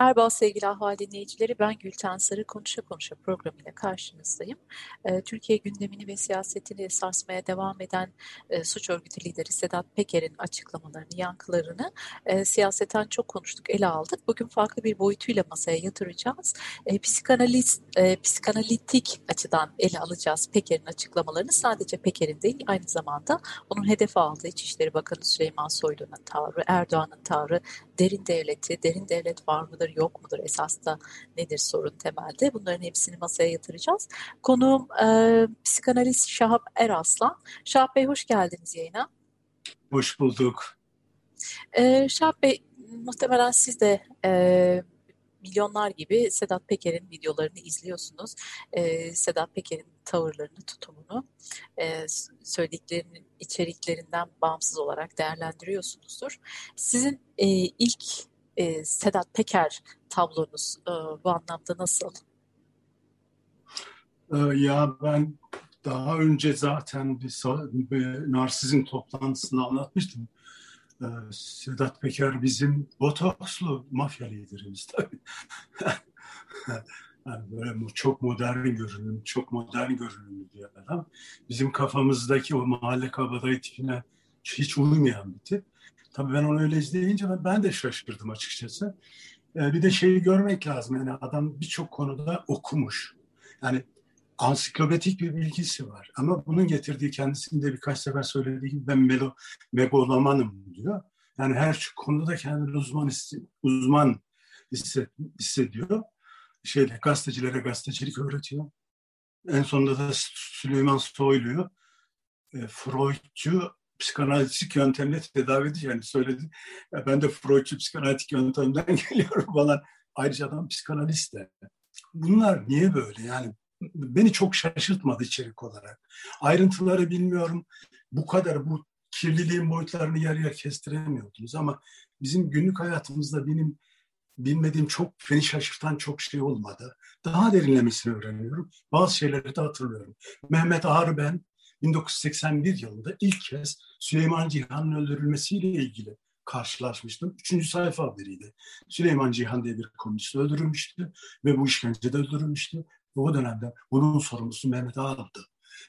Merhaba sevgili ahval dinleyicileri. Ben Gülten Sarı Konuşa Konuşa programıyla karşınızdayım. Ee, Türkiye gündemini ve siyasetini sarsmaya devam eden e, suç örgütü lideri Sedat Peker'in açıklamalarını, yankılarını e, siyaseten çok konuştuk, ele aldık. Bugün farklı bir boyutuyla masaya yatıracağız. E, e, psikanalitik açıdan ele alacağız Peker'in açıklamalarını. Sadece Peker'in değil, aynı zamanda onun hedef aldığı İçişleri Bakanı Süleyman Soylu'nun tavrı, Erdoğan'ın tavrı, derin devleti, derin devlet var yok mudur esas da nedir sorun temelde. Bunların hepsini masaya yatıracağız. Konuğum e, psikanalist Şahap Eraslan. Şahap Bey hoş geldiniz yayına. Hoş bulduk. E, Şahap Bey muhtemelen siz de e, milyonlar gibi Sedat Peker'in videolarını izliyorsunuz. Ee, Sedat Peker'in tavırlarını, tutumunu e, söylediklerinin içeriklerinden bağımsız olarak değerlendiriyorsunuzdur. Sizin e, ilk e, Sedat Peker tablonuz e, bu anlamda nasıl? Ee, ya ben daha önce zaten bir, bir narsizm toplantısında anlatmıştım. Ee, Sedat Peker bizim botokslu mafya liderimiz tabii. yani böyle çok modern görünüm, çok modern görünümlü bir adam. Bizim kafamızdaki o mahalle kabadayı tipine hiç uymayan bir tip. Tabii ben onu öyle izleyince ben de şaşırdım açıkçası. Ee, bir de şeyi görmek lazım. Yani adam birçok konuda okumuş. Yani ansiklopedik bir bilgisi var. Ama bunun getirdiği kendisinde birkaç sefer söylediği gibi ben melo, megalomanım diyor. Yani her konuda kendini uzman uzman hissediyor. Şeyle gazetecilere gazetecilik öğretiyor. En sonunda da Süleyman Soylu'yu e, Freudcu psikanalitik yöntemle tedavi edeceğini söyledi. Ben de Freudcu psikanalitik yöntemden geliyorum falan. Ayrıca adam psikanalist de. Bunlar niye böyle? Yani beni çok şaşırtmadı içerik olarak. Ayrıntıları bilmiyorum. Bu kadar bu kirliliğin boyutlarını yer yer kestiremiyordunuz ama bizim günlük hayatımızda benim bilmediğim çok beni şaşırtan çok şey olmadı. Daha derinlemesini öğreniyorum. Bazı şeyleri de hatırlıyorum. Mehmet Ağrı ben 1981 yılında ilk kez Süleyman Cihan'ın öldürülmesiyle ilgili karşılaşmıştım. Üçüncü sayfa haberiydi. Süleyman Cihan diye bir komünist öldürülmüştü ve bu işkencede öldürülmüştü. Ve o dönemde bunun sorumlusu Mehmet Ağar'dı.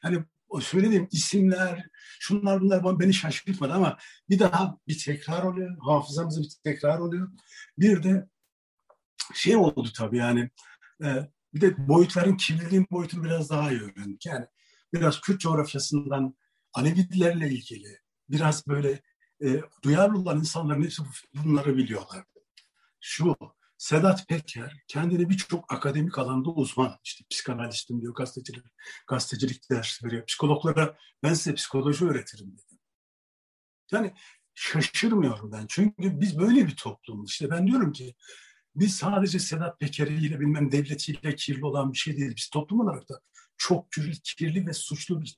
Yani o söylediğim isimler, şunlar bunlar beni şaşırtmadı ama bir daha bir tekrar oluyor. Hafızamızda bir tekrar oluyor. Bir de şey oldu tabii yani e, bir de boyutların kirliliğin boyutunu biraz daha iyi öğrendik. Yani biraz Kürt coğrafyasından Alevilerle ilgili biraz böyle e, duyarlı olan insanların hepsi bunları biliyorlar. Şu Sedat Peker kendini birçok akademik alanda uzman. İşte psikanalistim diyor, gazetecilik, gazetecilik dersi veriyor. Psikologlara ben size psikoloji öğretirim dedim. Yani şaşırmıyorum ben. Çünkü biz böyle bir toplumuz. İşte ben diyorum ki biz sadece Sedat Peker'iyle bilmem devletiyle kirli olan bir şey değil. Biz toplum olarak da çok kirli, kirli ve suçlu bir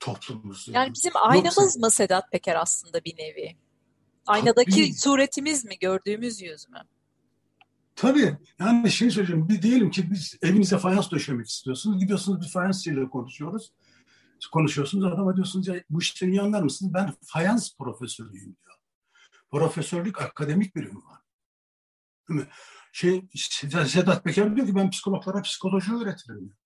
toplumuz. Yani bizim aynamız Yoksa, mı Sedat Peker aslında bir nevi? Aynadaki tabii, suretimiz mi, gördüğümüz yüz mü? Tabii. Yani şey söyleyeceğim. Bir diyelim ki biz evinize fayans döşemek istiyorsunuz. Gidiyorsunuz bir fayansçıyla konuşuyoruz. Konuşuyorsunuz. Adama diyorsunuz ya bu işten iyi anlar mısınız? Ben fayans profesörüyüm diyor. Profesörlük akademik bir ünvan. Değil mi? Şey, Sedat Peker diyor ki ben psikologlara psikoloji öğretirim diyor.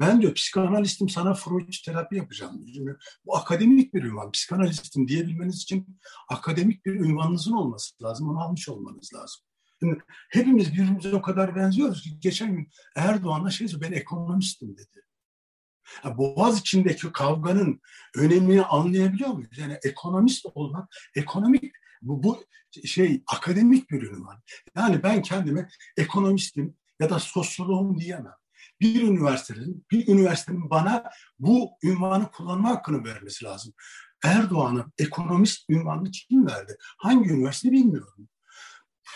Ben diyor psikanalistim sana Freud terapi yapacağım. Şimdi bu akademik bir ünvan. Psikanalistim diyebilmeniz için akademik bir ünvanınızın olması lazım. Onu almış olmanız lazım. Şimdi hepimiz birbirimize o kadar benziyoruz ki geçen gün Erdoğan'la şey ben ekonomistim dedi. Yani Boğaz içindeki kavganın önemini anlayabiliyor muyuz? Yani ekonomist olmak, ekonomik bu, bu şey akademik bir ünvan. Yani ben kendime ekonomistim ya da sosyoloğum diyemem. Bir üniversitenin, bir üniversitenin bana bu ünvanı kullanma hakkını vermesi lazım. Erdoğan'a ekonomist ünvanını kim verdi? Hangi üniversite bilmiyorum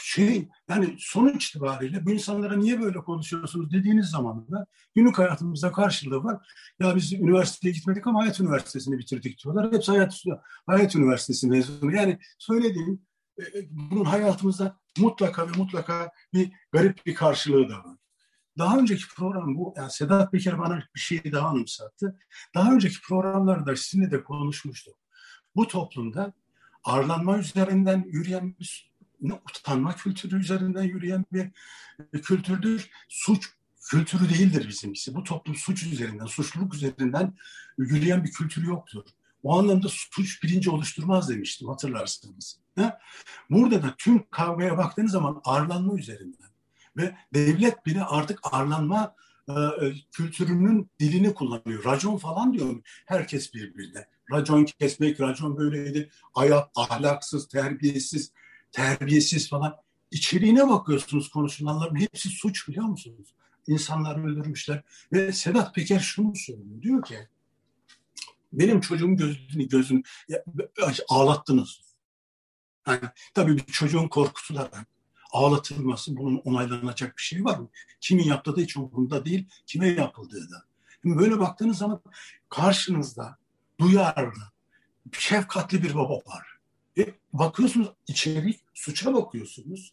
şey yani sonuç itibariyle bu insanlara niye böyle konuşuyorsunuz dediğiniz zaman da günlük hayatımızda karşılığı var. Ya biz üniversiteye gitmedik ama Hayat Üniversitesi'ni bitirdik diyorlar. Hepsi Hayat, Hayat Üniversitesi mezunu. Yani söylediğim e, e, bunun hayatımızda mutlaka ve mutlaka bir garip bir karşılığı da var. Daha önceki program bu. Yani Sedat Peker bana bir şey daha anımsattı. Daha önceki programlarda sizinle de konuşmuştuk. Bu toplumda ağırlanma üzerinden yürüyen bir utanma kültürü üzerinden yürüyen bir kültürdür. Suç kültürü değildir bizimkisi. Bu toplum suç üzerinden, suçluluk üzerinden yürüyen bir kültür yoktur. O anlamda suç bilinci oluşturmaz demiştim hatırlarsınız. Burada da tüm kavgaya baktığınız zaman ağırlanma üzerinden ve devlet bile artık ağırlanma e, e, kültürünün dilini kullanıyor. Racon falan diyor herkes birbirine. Racon kesmek, racon böyleydi. Ayak, ahlaksız, terbiyesiz, terbiyesiz falan. İçeriğine bakıyorsunuz konuşulanların hepsi suç biliyor musunuz? İnsanlar öldürmüşler. Ve Sedat Peker şunu söylüyor. Diyor ki benim çocuğum gözünü, gözünü ağlattınız. Yani, tabii bir çocuğun korkutularak ağlatılması bunun onaylanacak bir şey var mı? Kimin yaptığı da hiç umurunda değil, kime yapıldığı da. Şimdi böyle baktığınız zaman karşınızda duyarlı, şefkatli bir baba var. E, bakıyorsunuz içerik, suça bakıyorsunuz.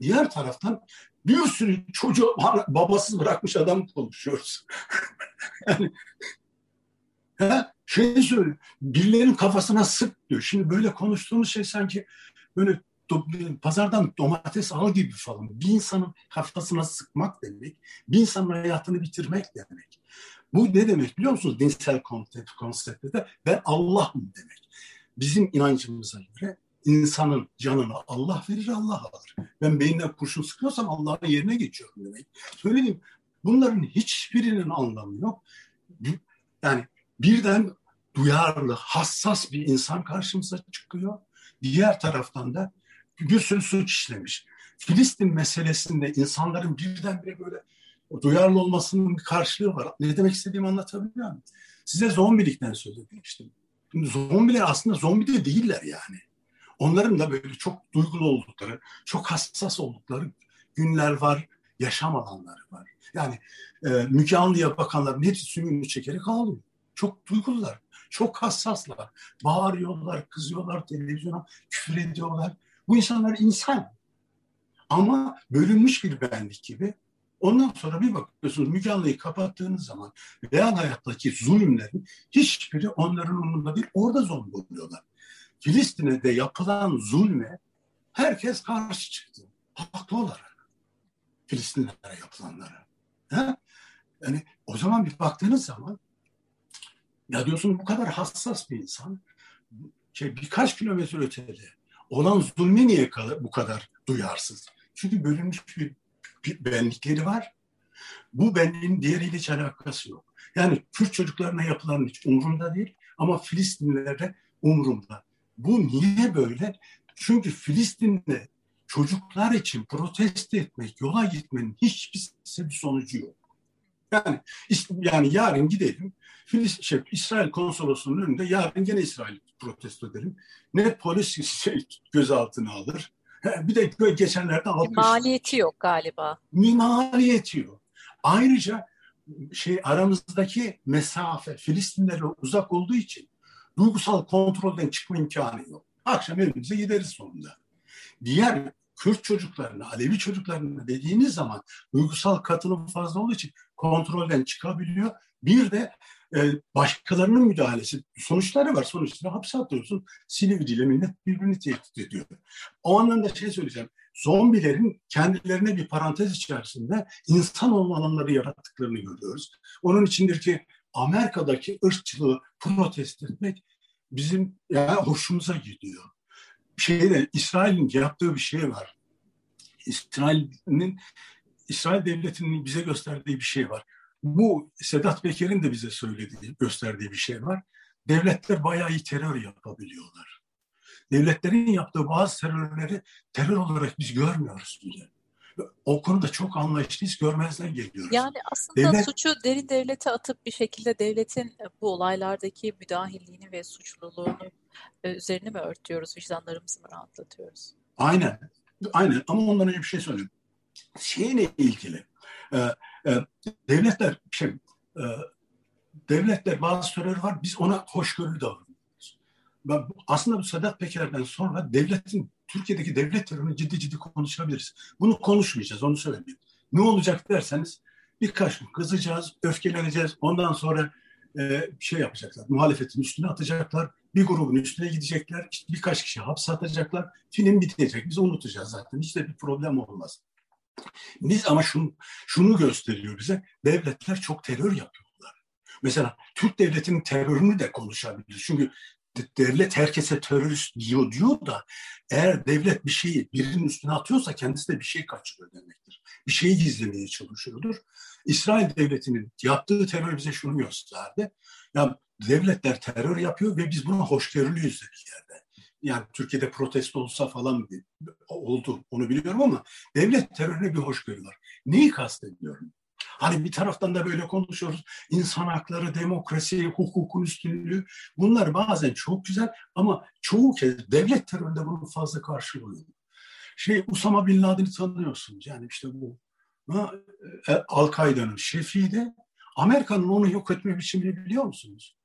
Diğer taraftan bir sürü çocuğu babasız bırakmış adam konuşuyoruz. yani ha, şey söylüyor, birilerinin kafasına sık diyor. Şimdi böyle konuştuğumuz şey sanki böyle pazardan domates al gibi falan. Bir insanın kafasına sıkmak demek, bir insanın hayatını bitirmek demek. Bu ne demek biliyor musunuz? Dinsel konsept, konseptte de ben Allah'ım demek. Bizim inancımıza göre insanın canını Allah verir, Allah alır. Ben beyinden kurşun sıkıyorsam Allah'ın yerine geçiyorum demek. Söyleyeyim, bunların hiçbirinin anlamı yok. Yani birden duyarlı, hassas bir insan karşımıza çıkıyor. Diğer taraftan da sürü suç işlemiş. Filistin meselesinde insanların birdenbire böyle duyarlı olmasının bir karşılığı var. Ne demek istediğimi anlatabiliyor muyum? Size zombilikten söz etmiştim. Şimdi zombiler aslında zombi de değiller yani. Onların da böyle çok duygulu oldukları, çok hassas oldukları günler var, yaşam alanları var. Yani e, Müge Anlı'ya bakanların hepsi sümüğünü çekerek ağlıyor. Çok duygulular, çok hassaslar. Bağırıyorlar, kızıyorlar, televizyona küfür ediyorlar. Bu insanlar insan. Ama bölünmüş bir benlik gibi. Ondan sonra bir bakıyorsunuz Müge kapattığınız zaman real hayattaki zulümlerin hiçbiri onların umurunda değil. Orada zombi oluyorlar. Filistin'e de yapılan zulme herkes karşı çıktı. Haklı olarak. Filistinlere yapılanlara. Ha? Yani o zaman bir baktığınız zaman ya diyorsun bu kadar hassas bir insan şey birkaç kilometre ötede olan zulme niye bu kadar duyarsız? Çünkü bölünmüş bir, bir benlikleri var. Bu benliğin diğeriyle hiç alakası yok. Yani Kürt çocuklarına yapılan hiç umurumda değil ama Filistinlilere umurumda. Bu niye böyle? Çünkü Filistin'de çocuklar için protesto etmek, yola gitmenin hiçbir sonucu yok. Yani yani yarın gidelim Filistin, şey, İsrail konsolosluğunun önünde yarın gene İsrail protesto edelim. Ne polis şey, gözaltına alır. Bir de geçenlerde almış. Maliyeti yok galiba. Maliyeti yok. Ayrıca şey aramızdaki mesafe Filistinlerle uzak olduğu için duygusal kontrolden çıkma imkanı yok. Akşam evimize gideriz sonunda. Diğer Kürt çocuklarına, Alevi çocuklarına dediğiniz zaman duygusal katılım fazla olduğu için kontrolden çıkabiliyor. Bir de e, başkalarının müdahalesi sonuçları var. Sonuçta hapse atıyorsun. Silivri ile millet birbirini tehdit ediyor. O anlamda şey söyleyeceğim. Zombilerin kendilerine bir parantez içerisinde insan olma alanları yarattıklarını görüyoruz. Onun içindir ki Amerika'daki ırkçılığı protesto etmek bizim yani hoşumuza gidiyor. Şeyde İsrail'in yaptığı bir şey var. İsrail'in İsrail devletinin bize gösterdiği bir şey var. Bu Sedat Peker'in de bize söylediği, gösterdiği bir şey var. Devletler bayağı iyi terör yapabiliyorlar. Devletlerin yaptığı bazı terörleri terör olarak biz görmüyoruz bile. O konuda çok anlayışlıyız, görmezden geliyoruz. Yani aslında Devlet... suçu derin devlete atıp bir şekilde devletin bu olaylardaki müdahilliğini ve suçluluğunu e, üzerine mi örtüyoruz, vicdanlarımızı mı rahatlatıyoruz? Aynen, aynen ama ondan önce bir şey söyleyeyim. Şeyle ilgili, e, e, devletler şey, e, devletler bazı terör var biz ona hoşgörülü davranıyoruz. Aslında bu Sedat Peker'den sonra devletin Türkiye'deki devlet terörünü ciddi ciddi konuşabiliriz. Bunu konuşmayacağız onu söyleyeyim. Ne olacak derseniz birkaç gün kızacağız, öfkeleneceğiz. Ondan sonra e, şey yapacaklar, muhalefetin üstüne atacaklar. Bir grubun üstüne gidecekler. İşte birkaç kişi hapse atacaklar. Film bitecek. Biz unutacağız zaten. Hiç de bir problem olmaz. Biz ama şunu, şunu gösteriyor bize. Devletler çok terör yapıyorlar. Mesela Türk devletinin terörünü de konuşabiliriz. Çünkü devlet herkese terörist diyor diyor da eğer devlet bir şeyi birinin üstüne atıyorsa kendisi de bir şey kaçırıyor demektir. Bir şeyi gizlemeye çalışıyordur. İsrail devletinin yaptığı terör bize şunu gösterdi. Ya devletler terör yapıyor ve biz buna hoşgörülüyüz bir yerde. Yani Türkiye'de protesto olsa falan oldu onu biliyorum ama devlet terörüne bir hoşgörü var. Neyi kastediyorum? Hani bir taraftan da böyle konuşuyoruz. İnsan hakları, demokrasi, hukukun üstünlüğü. Bunlar bazen çok güzel ama çoğu kez devlet teröründe bunun fazla karşılığı Şey Usama Bin Laden'i tanıyorsunuz. Yani işte bu e, Al-Kaida'nın şefiydi. Amerika'nın onu yok etme biçimini biliyor musunuz?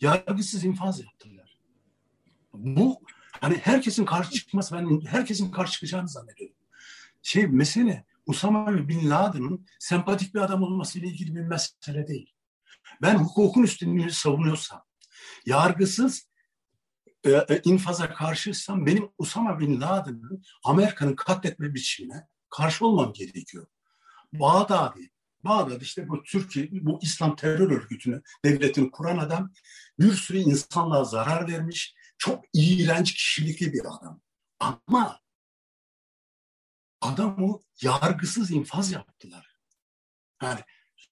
Yargısız infaz yaptılar. Bu hani herkesin karşı çıkması ben herkesin karşı çıkacağını zannediyorum. Şey mesele Usama Bin Laden'ın sempatik bir adam olması ile ilgili bir mesele değil. Ben hukukun üstünlüğünü savunuyorsam, yargısız e, e, infaza karşıysam benim Usama Bin Laden'ın Amerika'nın katletme biçimine karşı olmam gerekiyor. Bağdadi, Bağdat işte bu Türkiye, bu İslam terör örgütünü, devletini kuran adam bir sürü insanlığa zarar vermiş, çok iğrenç kişilikli bir adam. Ama adamı yargısız infaz yaptılar. Yani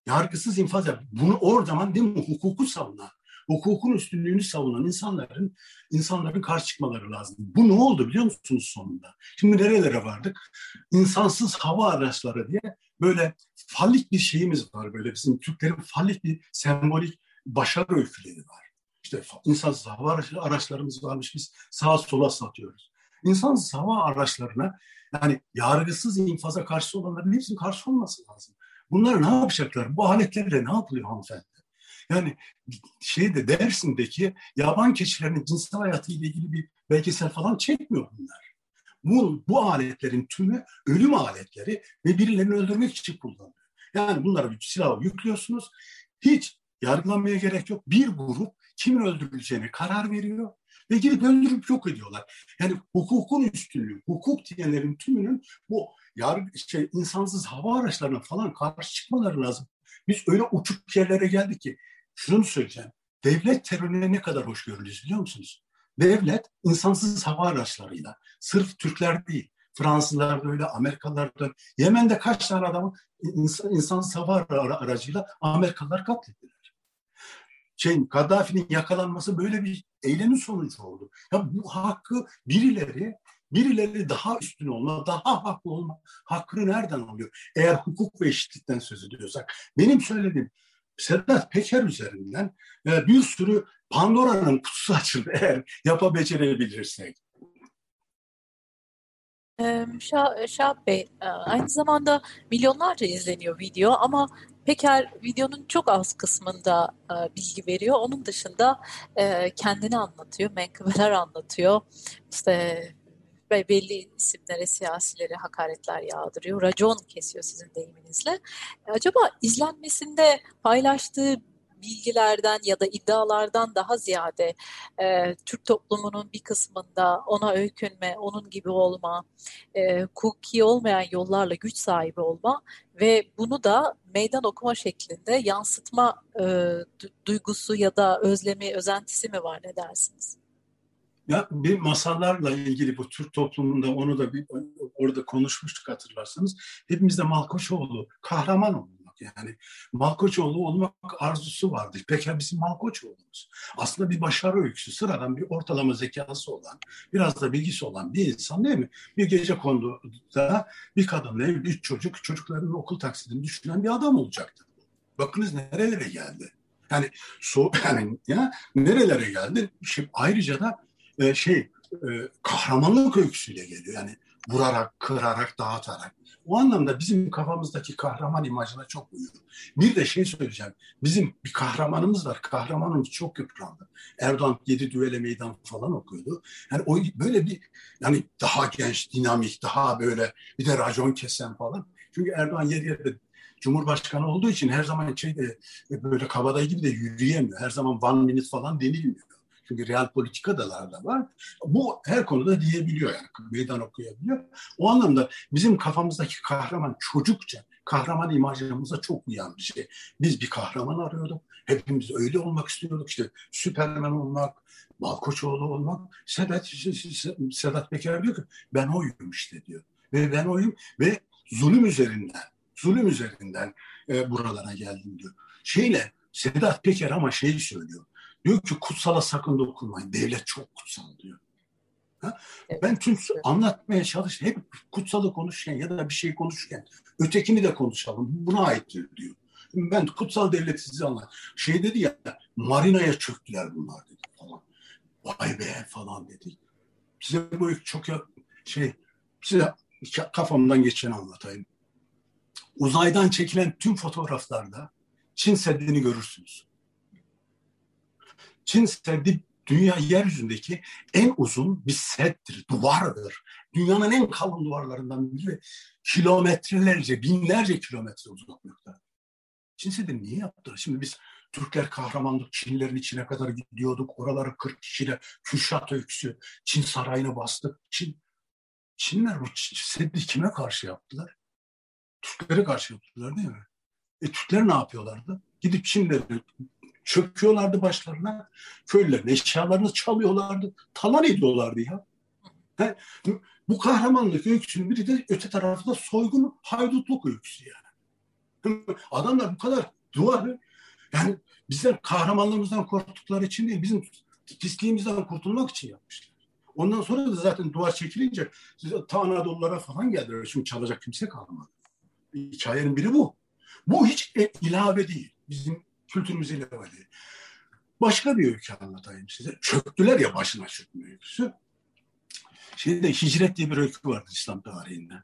yargısız infaz yaptılar. Bunu o zaman değil mi hukuku savunan, hukukun üstünlüğünü savunan insanların insanların karşı çıkmaları lazım. Bu ne oldu biliyor musunuz sonunda? Şimdi nerelere vardık? İnsansız hava araçları diye böyle fallik bir şeyimiz var böyle bizim Türklerin fallik bir sembolik başarı öyküleri var. İşte insansız hava araçlarımız varmış biz sağa sola satıyoruz. İnsansız hava araçlarına yani yargısız infaza karşı olanların hepsinin karşı olması lazım. Bunlar ne yapacaklar? Bu aletlerle ne yapılıyor hanımefendi? Yani şeyde Dersim'deki yaban keçilerinin cinsel hayatıyla ilgili bir belgesel falan çekmiyor bunlar. Bu, bu aletlerin tümü ölüm aletleri ve birilerini öldürmek için kullanılıyor. Yani bunlara bir silah yüklüyorsunuz. Hiç yargılanmaya gerek yok. Bir grup kimin öldürüleceğine karar veriyor ve gidip öldürüp yok ediyorlar. Yani hukukun üstünlüğü, hukuk diyenlerin tümünün bu yargı, şey, insansız hava araçlarına falan karşı çıkmaları lazım. Biz öyle uçuk yerlere geldik ki şunu söyleyeceğim. Devlet terörüne ne kadar hoş görülüyoruz biliyor musunuz? Devlet insansız hava araçlarıyla, sırf Türkler değil, Fransızlar da öyle, Amerikalılar da Yemen'de kaç tane adamı insan, insansız hava aracıyla Amerikalılar katlettiler. Şey, Kaddafi'nin yakalanması böyle bir eylemin sonucu oldu. Ya bu hakkı birileri birileri daha üstün olma, daha haklı olma hakkını nereden alıyor? Eğer hukuk ve eşitlikten söz ediyorsak. Benim söylediğim Sedat Peker üzerinden e, bir sürü Pandora'nın kutusu açıldı eğer yapa becerebilirsek. Şah, Bey, aynı zamanda milyonlarca izleniyor video ama Peker videonun çok az kısmında bilgi veriyor. Onun dışında kendini anlatıyor, menkıbeler anlatıyor. İşte ve belli isimlere, siyasilere hakaretler yağdırıyor. Racon kesiyor sizin deyiminizle. Acaba izlenmesinde paylaştığı bilgilerden ya da iddialardan daha ziyade e, Türk toplumunun bir kısmında ona öykünme, onun gibi olma, e, hukuki olmayan yollarla güç sahibi olma ve bunu da meydan okuma şeklinde yansıtma e, duygusu ya da özlemi, özentisi mi var ne dersiniz? Ya bir masallarla ilgili bu Türk toplumunda onu da bir, orada konuşmuştuk hatırlarsanız. Hepimizde Malkoçoğlu kahraman olmak yani Malkoçoğlu olmak arzusu vardı. Peki bizim Malkoçoğlu'muz. Aslında bir başarı öyküsü. Sıradan bir ortalama zekası olan, biraz da bilgisi olan bir insan değil mi? Bir gece konduda bir kadınla evli, üç çocuk, çocukların okul taksidini düşünen bir adam olacaktı. Bakınız nerelere geldi. Yani so yani ya nerelere geldi? Şey, ayrıca da e, şey e, kahramanlık öyküsüyle geliyor. Yani vurarak, kırarak, dağıtarak. O anlamda bizim kafamızdaki kahraman imajına çok uyuyor. Bir de şey söyleyeceğim. Bizim bir kahramanımız var. Kahramanımız çok yıprandı. Erdoğan yedi düvele meydan falan okuyordu. Yani o böyle bir yani daha genç, dinamik, daha böyle bir de racon kesen falan. Çünkü Erdoğan yer yerde Cumhurbaşkanı olduğu için her zaman şeyde böyle kabadayı gibi de yürüyemiyor. Her zaman one minute falan denilmiyor. Çünkü real politikadalar da var. Bu her konuda diyebiliyor yani. Meydan okuyabiliyor. O anlamda bizim kafamızdaki kahraman çocukça kahraman imajımıza çok uyan bir şey. Biz bir kahraman arıyorduk. Hepimiz öyle olmak istiyorduk. İşte Süperman olmak, Malkoçoğlu olmak. Sedat, Sedat Peker diyor ki ben oyum işte diyor. Ve ben oyum ve zulüm üzerinden, zulüm üzerinden e, buralara geldim diyor. Şeyle Sedat Peker ama şeyi söylüyor. Diyor ki kutsala sakın dokunmayın. Devlet çok kutsal diyor. Ha? Ben tüm anlatmaya çalış, hep kutsalı konuşurken ya da bir şey konuşurken ötekini de konuşalım. Buna aittir diyor. Ben kutsal devleti size anlat. Şey dedi ya, marinaya çöktüler bunlar dedi falan. Vay be falan dedi. Size bu çok ya, şey, size kafamdan geçeni anlatayım. Uzaydan çekilen tüm fotoğraflarda Çin Seddi'ni görürsünüz. Çin Seddi dünya yeryüzündeki en uzun bir settir, duvardır. Dünyanın en kalın duvarlarından biri kilometrelerce, binlerce kilometre uzaklıkta. Çin Seddi niye yaptılar? Şimdi biz Türkler kahramanlık Çinlerin içine kadar gidiyorduk. Oraları 40 kişiyle Kürşat öyküsü, Çin sarayını bastık. Çin, Çinler bu Seddi kime karşı yaptılar? Türklere karşı yaptılar değil mi? E Türkler ne yapıyorlardı? Gidip Çinleri çöküyorlardı başlarına. Köylülerin eşyalarını çalıyorlardı. Talan ediyorlardı ya. He, bu kahramanlık öyküsünün biri de öte tarafta soygun haydutluk öyküsü yani. Adamlar bu kadar duvarı yani bizden kahramanlığımızdan korktukları için değil bizim pisliğimizden kurtulmak için yapmışlar. Ondan sonra da zaten duvar çekilince ta Anadolulara falan geldiler. Şimdi çalacak kimse kalmadı. Hikayenin biri bu. Bu hiç e, ilave değil. Bizim kültürümüz ilave Başka bir öykü anlatayım size. Çöktüler ya başına çökme öyküsü. Şimdi Hicret diye bir öykü vardı İslam tarihinde.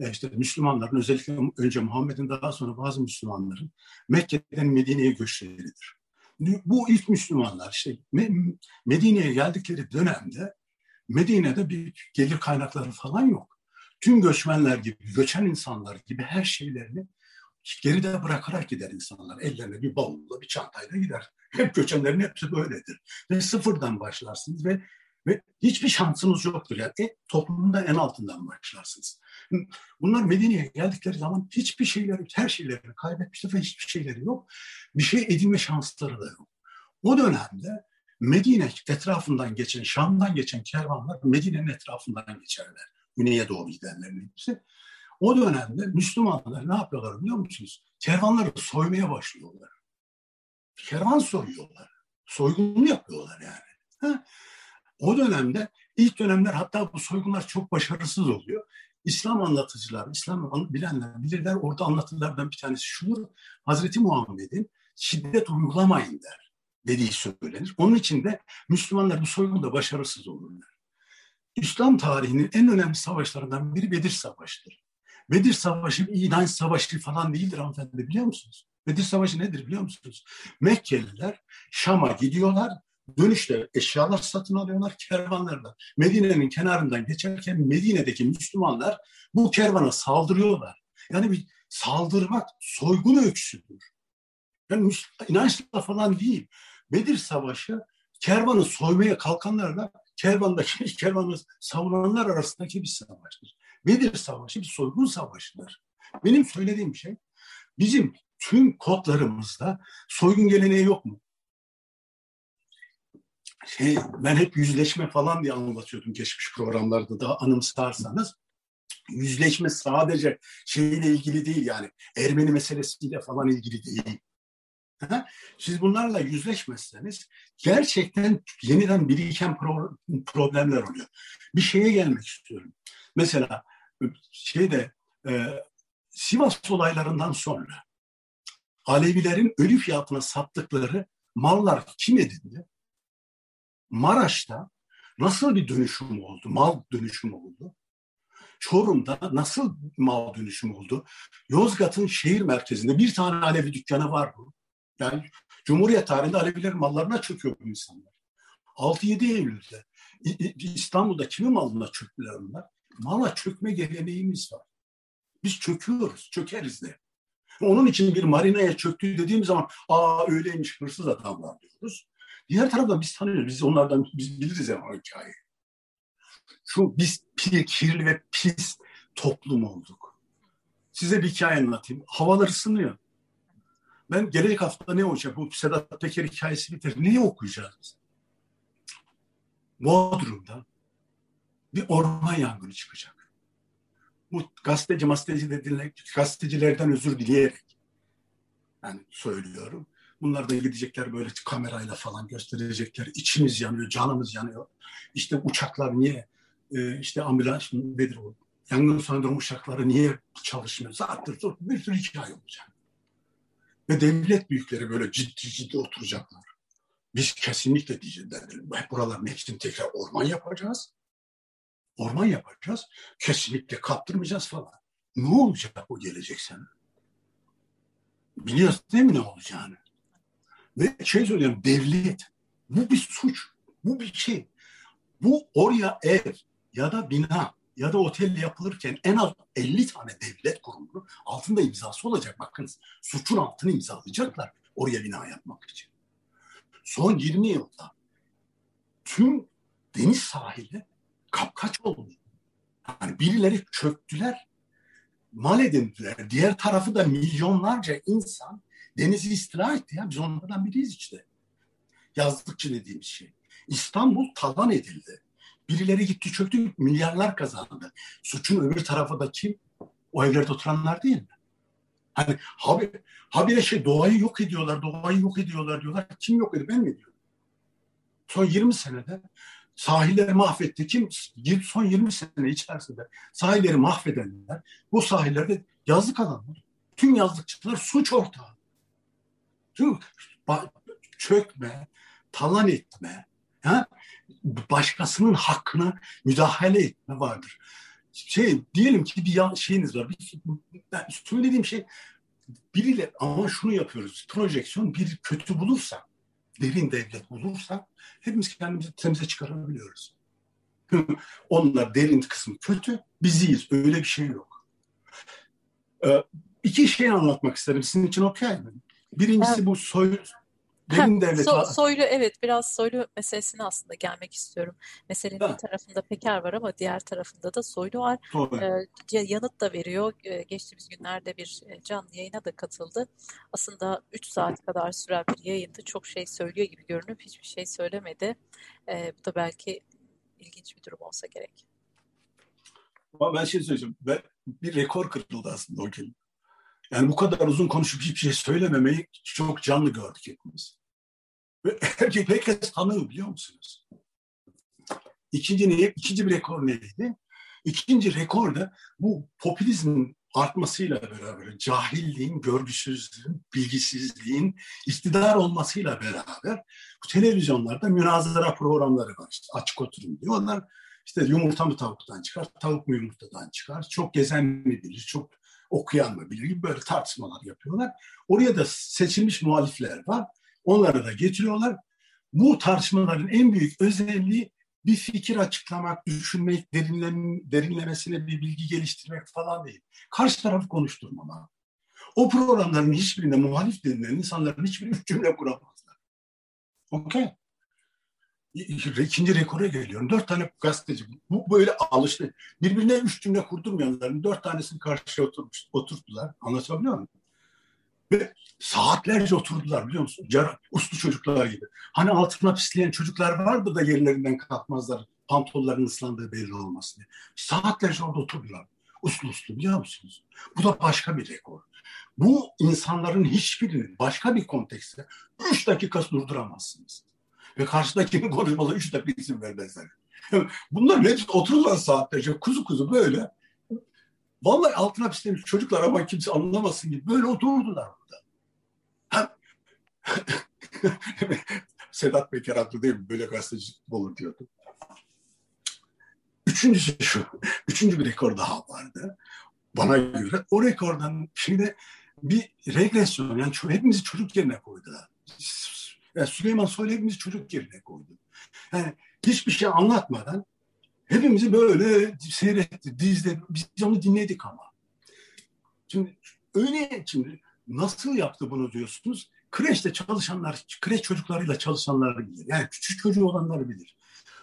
E işte Müslümanların özellikle önce Muhammed'in daha sonra bazı Müslümanların Mekke'den Medine'ye göçleridir. Bu ilk Müslümanlar işte Medine'ye geldikleri dönemde Medine'de bir gelir kaynakları falan yok. Tüm göçmenler gibi, göçen insanlar gibi her şeylerini geride bırakarak gider insanlar. Ellerine bir bavulla, bir çantayla gider. Hep göçenlerin hepsi böyledir. Ve sıfırdan başlarsınız ve ve hiçbir şansınız yoktur. Yani e, toplumda en altından başlarsınız. Bunlar Medine'ye geldikleri zaman hiçbir şeyleri, her şeylerini kaybetmişler ve hiçbir şeyleri yok. Bir şey edinme şansları da yok. O dönemde Medine etrafından geçen, Şam'dan geçen kervanlar Medine'nin etrafından geçerler. Güney'e doğru gidenlerin hepsi. O dönemde Müslümanlar ne yapıyorlar biliyor musunuz? Kervanları soymaya başlıyorlar. Kervan soyuyorlar. Soygununu yapıyorlar yani. Ha? O dönemde ilk dönemler hatta bu soygunlar çok başarısız oluyor. İslam anlatıcılar, İslam bilenler bilirler. Orada anlatılardan bir tanesi şudur. Hazreti Muhammed'in şiddet uygulamayın der dediği söylenir. Onun için de Müslümanlar bu soygunda başarısız olurlar. İslam tarihinin en önemli savaşlarından biri Bedir Savaşı'dır. Bedir Savaşı inanç savaşı falan değildir hanımefendi biliyor musunuz? Bedir Savaşı nedir biliyor musunuz? Mekkeliler Şam'a gidiyorlar, dönüşte eşyalar satın alıyorlar kervanlarla. Medine'nin kenarından geçerken Medine'deki Müslümanlar bu kervana saldırıyorlar. Yani bir saldırmak soygun öyküsüdür. Yani inançla falan değil. Bedir Savaşı kervanı soymaya kalkanlarla kervandaki kervanı savunanlar arasındaki bir savaştır. Bedir Savaşı bir soygun savaşıdır. Benim söylediğim şey bizim tüm kodlarımızda soygun geleneği yok mu? Şey, ben hep yüzleşme falan diye anlatıyordum geçmiş programlarda da anımsarsanız. Yüzleşme sadece şeyle ilgili değil yani Ermeni meselesiyle falan ilgili değil. Siz bunlarla yüzleşmezseniz gerçekten yeniden biriken problemler oluyor. Bir şeye gelmek istiyorum. Mesela şeyde e, Sivas olaylarından sonra Alevilerin ölü fiyatına sattıkları mallar kim edindi? Maraş'ta nasıl bir dönüşüm oldu? Mal dönüşümü oldu. Çorum'da nasıl mal dönüşüm oldu? Yozgat'ın şehir merkezinde bir tane Alevi dükkanı var bu. Yani Cumhuriyet tarihinde Alevilerin mallarına çöküyor bu insanlar. 6-7 Eylül'de İstanbul'da kimin malına çöktüler onlar? Mala çökme geleneğimiz var. Biz çöküyoruz, çökeriz de. Onun için bir marinaya çöktü dediğim zaman aa öyleymiş hırsız adamlar diyoruz. Diğer taraftan biz tanıyoruz. Biz onlardan biz biliriz yani o hikayeyi. Şu biz pir, kirli ve pis toplum olduk. Size bir hikaye anlatayım. Havalar ısınıyor. Ben gelecek hafta ne olacak? Bu Sedat Peker hikayesi biter. Neyi okuyacağız? Bodrum'da bir orman yangını çıkacak. Bu gazeteci masteci dediğine gazetecilerden özür dileyerek yani söylüyorum. Bunlar da gidecekler böyle kamerayla falan gösterecekler. İçimiz yanıyor, canımız yanıyor. İşte uçaklar niye, e, işte ambulans nedir o? Yangın söndürme uçakları niye çalışmıyor? Zaten bir sürü hikaye olacak. Ve devlet büyükleri böyle ciddi ciddi oturacaklar. Biz kesinlikle diyeceğiz. Buraların hepsini tekrar orman yapacağız. Orman yapacağız. Kesinlikle kaptırmayacağız falan. Ne olacak o gelecek sene? Biliyorsun değil mi ne olacağını? Ve şey söylüyorum devlet. Bu bir suç. Bu bir şey. Bu oraya ev ya da bina ya da otel yapılırken en az 50 tane devlet kurumunun altında imzası olacak. Bakınız suçun altını imzalayacaklar oraya bina yapmak için. Son 20 yılda tüm deniz sahili kapkaç oldu. Yani birileri çöktüler, mal edindiler. Diğer tarafı da milyonlarca insan denizi istila etti. Ya. Biz onlardan biriyiz işte. Yazlıkçı dediğimiz şey. İstanbul talan edildi. Birileri gitti çöktü, milyarlar kazandı. Suçun öbür tarafı da kim? O evlerde oturanlar değil mi? Hani haber, habire şey doğayı yok ediyorlar, doğayı yok ediyorlar diyorlar. Kim yok ediyor? Ben mi diyorum? Son 20 senede sahilleri mahvetti. Kim? Son 20 sene içerisinde sahilleri mahvedenler bu sahillerde yazlık alanlar. Tüm yazlıkçılar suç ortağı. Tüm çökme, talan etme, ha? başkasının hakkına müdahale etme vardır. Şey diyelim ki bir şeyiniz var. Bir, ben söylediğim şey biriyle ama şunu yapıyoruz. Projeksiyon bir kötü bulursa, derin devlet bulursa hepimiz kendimizi temize çıkarabiliyoruz. Onlar derin kısmı kötü, biziyiz. Öyle bir şey yok. Ee, iki şey anlatmak isterim. Sizin için okey mi? Birincisi evet. bu soy, Derin devlet. So, soylu evet biraz soylu meselesine aslında gelmek istiyorum. Meselenin ha. bir tarafında Peker var ama diğer tarafında da soylu var. Ee, yanıt da veriyor. Ee, geçtiğimiz günlerde bir canlı yayına da katıldı. Aslında 3 saat kadar süren bir yayındı. Çok şey söylüyor gibi görünüp hiçbir şey söylemedi. Ee, bu da belki ilginç bir durum olsa gerek. Ama ben şey söyleyeceğim. Ben, bir rekor kırıldı aslında o gün. Yani bu kadar uzun konuşup hiçbir şey söylememeyi çok canlı gördük hepimiz. Ve herkes, herkes tanıyor biliyor musunuz? İkinci, ne, ikinci bir rekor neydi? İkinci rekor da bu popülizmin artmasıyla beraber cahilliğin, görgüsüzlüğün, bilgisizliğin iktidar olmasıyla beraber bu televizyonlarda münazara programları var. İşte açık oturum diyorlar. İşte yumurta mı tavuktan çıkar, tavuk mu yumurtadan çıkar, çok gezen mi bilir, çok okuyan mı bilir gibi böyle tartışmalar yapıyorlar. Oraya da seçilmiş muhalifler var. Onları da getiriyorlar. Bu tartışmaların en büyük özelliği bir fikir açıklamak, düşünmek, derinlem, derinlemesine bir bilgi geliştirmek falan değil. Karşı tarafı konuşturmamak. O programların hiçbirinde muhalif denilen insanların hiçbiri üç cümle kuramazlar. Okey. İkinci rekora geliyorum. Dört tane gazeteci. Bu böyle alıştı. Birbirine üç cümle kurdurmayanların dört tanesini karşıya oturmuş, oturttular. Anlatabiliyor muyum? Ve saatlerce oturdular biliyor musun? Car uslu çocuklar gibi. Hani altına pisleyen çocuklar vardı da yerlerinden kalkmazlar. Pantollarının ıslandığı belli olmasın diye. Saatlerce orada oturdular. Uslu uslu biliyor musunuz? Bu da başka bir rekor. Bu insanların hiçbirini başka bir kontekste üç dakikası durduramazsınız. Ve karşıdakinin konuşmaları üç dakika izin vermezler. Bunlar hepsi otururlar saatlerce kuzu kuzu böyle Vallahi altına pislemiş çocuklar ama kimse anlamasın gibi böyle oturdular burada. Sedat Peker haklı değil mi? Böyle gazeteci olur diyordu. Üç Üçüncüsü şu. Üçüncü bir rekor daha vardı. Bana göre o rekordan şimdi bir regresyon yani hepimizi çocuk yerine koydular. Yani Süleyman Soylu hepimizi çocuk yerine koydu. Yani hiçbir şey anlatmadan hepimizi böyle seyretti, dizdi. Biz onu dinledik ama. Şimdi öyle şimdi nasıl yaptı bunu diyorsunuz? Kreşte çalışanlar, kreş çocuklarıyla çalışanlar bilir. Yani küçük çocuğu olanlar bilir.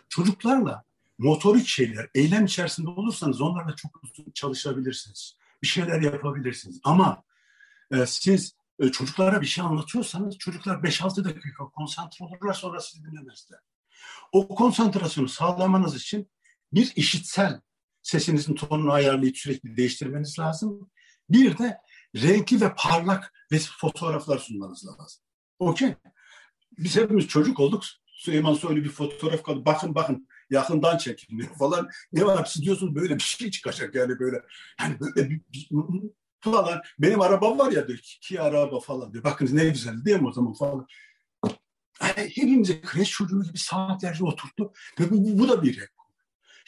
Çocuklarla motorik şeyler, eylem içerisinde olursanız onlarla çok çalışabilirsiniz. Bir şeyler yapabilirsiniz. Ama e, siz e, çocuklara bir şey anlatıyorsanız çocuklar 5-6 dakika konsantre olurlar sonra sizi dinlemezler. O konsantrasyonu sağlamanız için bir işitsel sesinizin tonunu ayarlayıp sürekli değiştirmeniz lazım. Bir de renkli ve parlak ve fotoğraflar sunmanız lazım. Okey. Biz hepimiz çocuk olduk. Süleyman Soylu bir fotoğraf kaldı. Bakın bakın yakından çekiliyor falan. Ne var siz diyorsunuz böyle bir şey çıkacak yani böyle. Yani böyle bir, bir falan. Benim arabam var ya diyor ki araba falan diyor. Bakın ne güzel değil mi o zaman falan. Yani hepimize kreş çocuğu gibi saatlerce oturttu. Ve bu, bu da bir rekor.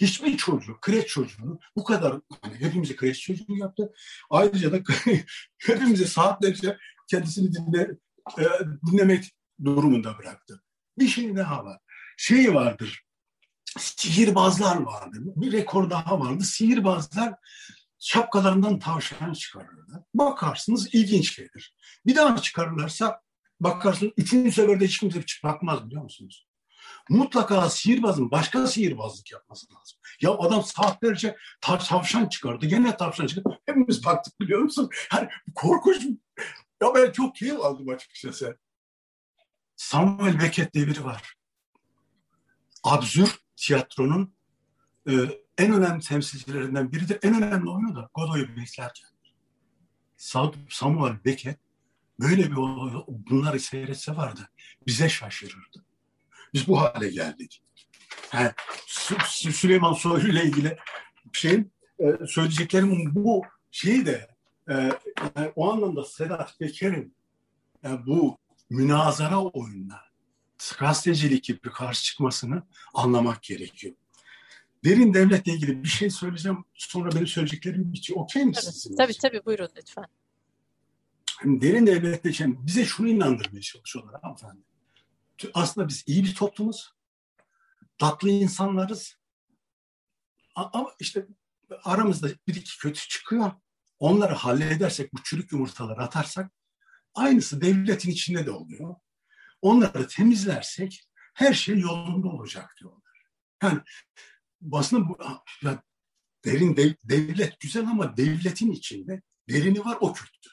Hiçbir çocuk, kreş çocuğunu bu kadar hani hepimize kreş çocuğu yaptı. Ayrıca da hepimize saatlerce kendisini dinle, e, dinlemek durumunda bıraktı. Bir şey daha var. Şey vardır. Sihirbazlar vardı. Bir rekor daha vardı. Sihirbazlar şapkalarından tavşan çıkarırlar. Bakarsınız ilginç gelir. Bir daha çıkarırlarsa bakarsınız üçüncü seferde hiç kimse bakmaz biliyor musunuz? Mutlaka sihirbazın başka sihirbazlık yapması lazım. Ya adam saatlerce tavşan çıkardı. Gene tavşan çıkardı. Hepimiz baktık biliyor musun? Yani korkunç. Ya ben çok keyif aldım açıkçası. Samuel Beckett diye biri var. Absürt tiyatronun e, en önemli temsilcilerinden biridir. En önemli oyunu da Godoy'u beklerken. Samuel Beckett böyle bir bunları seyretse vardı. Bize şaşırırdı. Biz bu hale geldik. Yani Süleyman Soylu ile ilgili şeyin e, söyleyeceklerim bu şeyi de e, yani o anlamda Sedat Peker'in yani bu münazara oyununa gazetecilik gibi karşı çıkmasını anlamak gerekiyor. Derin devletle ilgili bir şey söyleyeceğim. Sonra benim söyleyeceklerim bitiyor. Okey mi tabii, Tabii tabii buyurun lütfen. Derin devletle için bize şunu inandırmaya çalışıyorlar hanımefendi. Aslında biz iyi bir toplumuz. Tatlı insanlarız. Ama işte aramızda bir iki kötü çıkıyor. Onları halledersek, bu çürük yumurtaları atarsak aynısı devletin içinde de oluyor. Onları temizlersek her şey yolunda olacak diyorlar. Yani aslında bu, ya derin dev, devlet güzel ama devletin içinde derini var o kötü.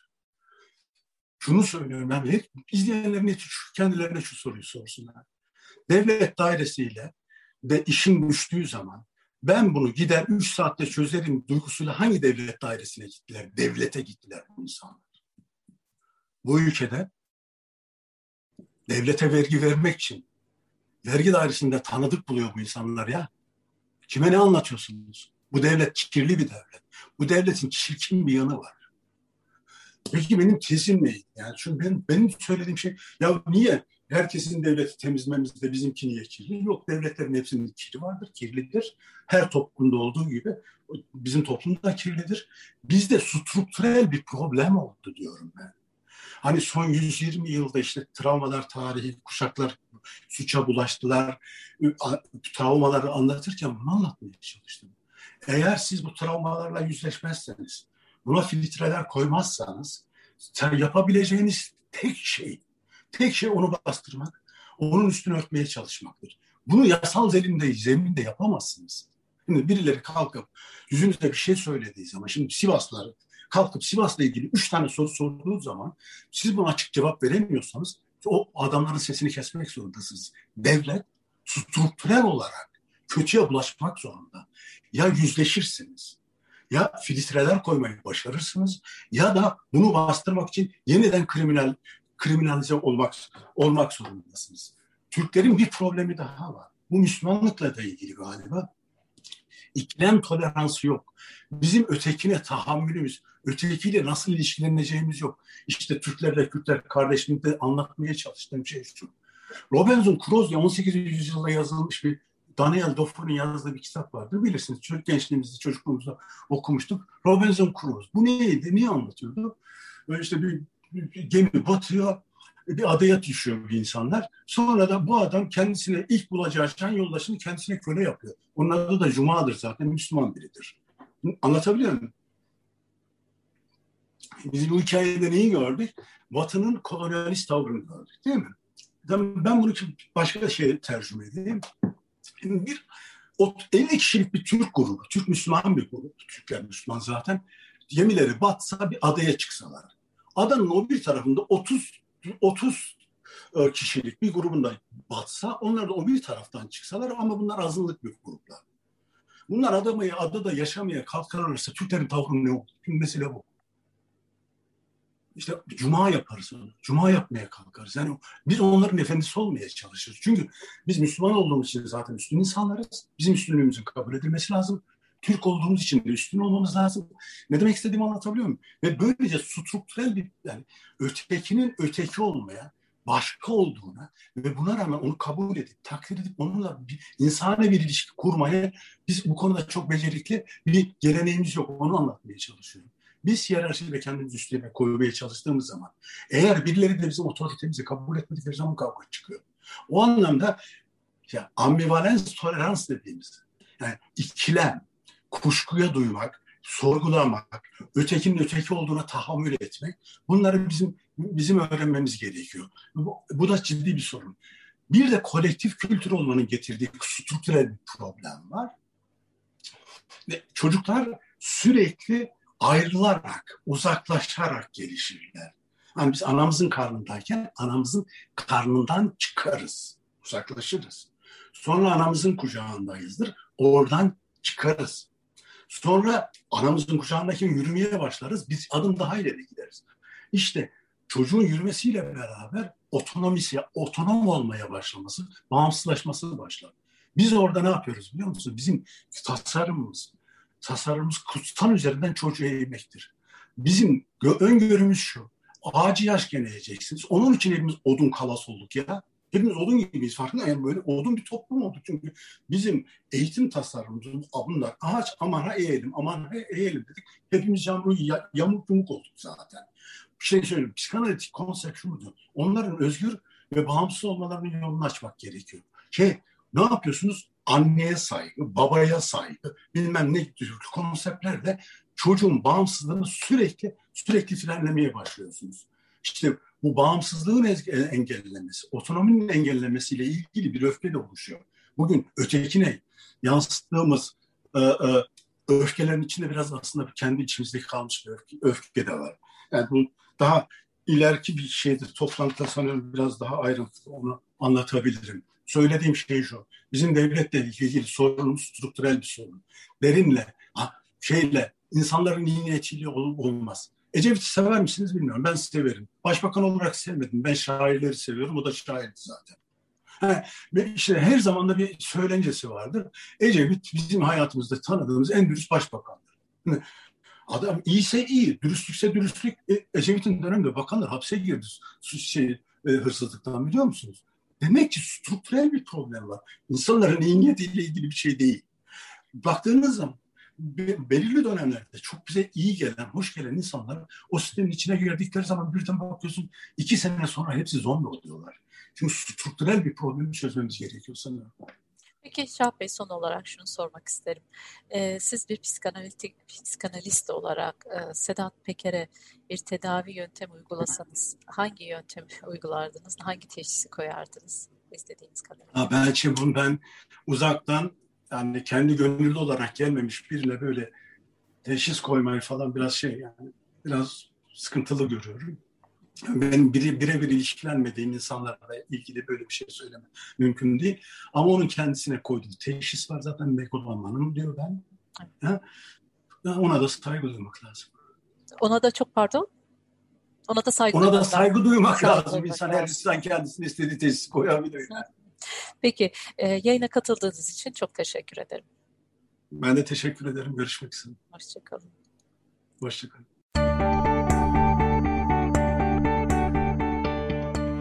Şunu söylüyorum ben hep izleyenlerin kendilerine şu soruyu sorsunlar. Devlet dairesiyle de işin düştüğü zaman ben bunu gider üç saatte çözerim duygusuyla hangi devlet dairesine gittiler? Devlete gittiler bu insanlar. Bu ülkede devlete vergi vermek için vergi dairesinde tanıdık buluyor bu insanlar ya. Kime ne anlatıyorsunuz? Bu devlet kirli bir devlet. Bu devletin çirkin bir yanı var. Peki benim tezim ne? Yani çünkü benim, benim söylediğim şey ya niye herkesin devleti temizlememizde bizimki niye kirli? Yok devletlerin hepsinin kiri vardır, kirlidir. Her toplumda olduğu gibi bizim toplumda kirlidir. Bizde strukturel bir problem oldu diyorum ben. Hani son 120 yılda işte travmalar tarihi, kuşaklar suça bulaştılar. Travmaları anlatırken bunu anlatmaya çalıştım. Eğer siz bu travmalarla yüzleşmezseniz, buna filtreler koymazsanız yapabileceğiniz tek şey, tek şey onu bastırmak, onun üstünü örtmeye çalışmaktır. Bunu yasal zeminde, zeminde yapamazsınız. Şimdi birileri kalkıp yüzünüzde bir şey söylediği zaman, şimdi Sivaslılar kalkıp Sivas'la ilgili üç tane soru sorduğunuz zaman siz buna açık cevap veremiyorsanız o adamların sesini kesmek zorundasınız. Devlet strukturel olarak kötüye bulaşmak zorunda. Ya yüzleşirsiniz, ya filtreler koymayı başarırsınız ya da bunu bastırmak için yeniden kriminal kriminalize olmak olmak zorundasınız. Türklerin bir problemi daha var. Bu Müslümanlıkla da ilgili galiba. İklem toleransı yok. Bizim ötekine tahammülümüz, ötekiyle nasıl ilişkileneceğimiz yok. İşte Türklerle Kürtler kardeşliğinde anlatmaya çalıştığım şey şu. Robinson Crusoe 18. yüzyılda yazılmış bir Daniel Defoe'nun yazdığı bir kitap vardı. Bilirsiniz çocuk gençliğimizde, çocukluğumuzda okumuştuk. Robinson Crusoe. Bu neydi? Niye anlatıyordu? Böyle işte bir, bir gemi batıyor, bir adaya düşüyor bir insanlar. Sonra da bu adam kendisine ilk bulacağı şan yoldaşını kendisine köle yapıyor. Onun adı da Cuma'dır zaten, Müslüman biridir. Anlatabiliyor muyum? Biz bu hikayede neyi gördük? Batı'nın kolonyalist tavrını gördük değil mi? Ben bunu başka şey tercüme edeyim. Bir 50 kişilik bir Türk grubu, Türk Müslüman bir grup, Türkler Müslüman zaten, gemileri batsa bir adaya çıksalar. Adanın o bir tarafında 30 30 e, kişilik bir grubunda batsa onlar da o bir taraftan çıksalar ama bunlar azınlık bir gruplar. Bunlar adamaya, adada yaşamaya kalkarlarsa Türklerin tavrı ne olur? Mesele bu işte cuma yaparız onu. Cuma yapmaya kalkarız. Yani biz onların efendisi olmaya çalışırız. Çünkü biz Müslüman olduğumuz için zaten üstün insanlarız. Bizim üstünlüğümüzün kabul edilmesi lazım. Türk olduğumuz için de üstün olmamız lazım. Ne demek istediğimi anlatabiliyor muyum? Ve böylece strukturel bir yani ötekinin öteki olmaya, başka olduğuna ve buna rağmen onu kabul edip, takdir edip onunla bir, insani bir ilişki kurmaya biz bu konuda çok becerikli bir geleneğimiz yok. Onu anlatmaya çalışıyorum. Biz hiyerarşide kendimizi üstüne koymaya çalıştığımız zaman eğer birileri de bizim otoritemizi kabul etmedikleri zaman kavga çıkıyor. O anlamda ya, ambivalens tolerans dediğimiz yani ikilem, kuşkuya duymak, sorgulamak, ötekinin öteki olduğuna tahammül etmek bunları bizim bizim öğrenmemiz gerekiyor. Bu, bu da ciddi bir sorun. Bir de kolektif kültür olmanın getirdiği strüktürel bir problem var. Ve çocuklar sürekli ayrılarak, uzaklaşarak gelişirler. Yani biz anamızın karnındayken anamızın karnından çıkarız, uzaklaşırız. Sonra anamızın kucağındayızdır, oradan çıkarız. Sonra anamızın kucağındaki yürümeye başlarız, biz adım daha ileri gideriz. İşte çocuğun yürümesiyle beraber otonomisi, otonom olmaya başlaması, bağımsızlaşması başlar. Biz orada ne yapıyoruz biliyor musun? Bizim tasarımımız, tasarımımız kutsal üzerinden çocuğa eğmektir. Bizim öngörümüz şu. Ağacı yaşken eğeceksiniz. Onun için hepimiz odun kalas olduk ya. Hepimiz odun gibiyiz farkında yani böyle odun bir toplum olduk çünkü bizim eğitim tasarımımız bunlar ağaç aman ha eğelim aman ha eğelim dedik. Hepimiz yamuk, yamuk yumuk olduk zaten. Bir şey söyleyeyim psikanalitik konsept şuydu. Onların özgür ve bağımsız olmalarının yolunu açmak gerekiyor. Şey ne yapıyorsunuz? Anneye saygı, babaya saygı, bilmem ne tür konseptlerle çocuğun bağımsızlığını sürekli sürekli frenlemeye başlıyorsunuz. İşte bu bağımsızlığın engellemesi, otonominin engellemesiyle ilgili bir öfke de oluşuyor. Bugün ötekine yansıttığımız e, e, öfkelerin içinde biraz aslında kendi içimizdeki kalmış bir öfke, öfke de var. Yani bu daha ileriki bir şeydir. Toplantıda sanıyorum biraz daha ayrıntılı onu anlatabilirim. Söylediğim şey şu. Bizim devletle ilgili sorunumuz strukturel bir sorun. Derinle, şeyle, insanların iyi niyetçiliği olmaz. Ecevit'i sever misiniz bilmiyorum. Ben severim. Başbakan olarak sevmedim. Ben şairleri seviyorum. O da şairdi zaten. Ha, ve işte her zaman da bir söylencesi vardır. Ecevit bizim hayatımızda tanıdığımız en dürüst başbakandır. Adam iyiyse iyi, dürüstlükse dürüstlük. E, Ecevit'in döneminde bakanlar hapse girdi şey, e, hırsızlıktan biliyor musunuz? Demek ki strukturel bir problem var. İnsanların iyi niyetiyle ilgili bir şey değil. Baktığınız zaman belirli dönemlerde çok bize iyi gelen, hoş gelen insanlar o sistemin içine girdikleri zaman birden bakıyorsun iki sene sonra hepsi zombi oluyorlar. Çünkü strukturel bir problemi çözmemiz gerekiyor sanırım. Peki Şah Bey son olarak şunu sormak isterim. Ee, siz bir psikanalitik psikanalist olarak e, Sedat Peker'e bir tedavi yöntemi uygulasanız hangi yöntemi uygulardınız? Hangi teşhisi koyardınız istediğiniz kadar? Ha, belki bunu ben uzaktan yani kendi gönüllü olarak gelmemiş birine böyle teşhis koymayı falan biraz şey yani biraz sıkıntılı görüyorum benim bire, birebir ilişkilenmediğim insanlarla ilgili böyle bir şey söyleme mümkün değil. Ama onun kendisine koyduğu teşhis var zaten megalomanım diyor ben. Ha? Ona da saygı duymak lazım. Ona da çok pardon? Ona da saygı Ona da saygı duymak lazım. Duymak İnsan lazım. her insan kendisine istediği teşhis koyabilir. Yani. Peki, e, yayına katıldığınız için çok teşekkür ederim. Ben de teşekkür ederim. Görüşmek üzere. Hoşçakalın. Hoşçakalın.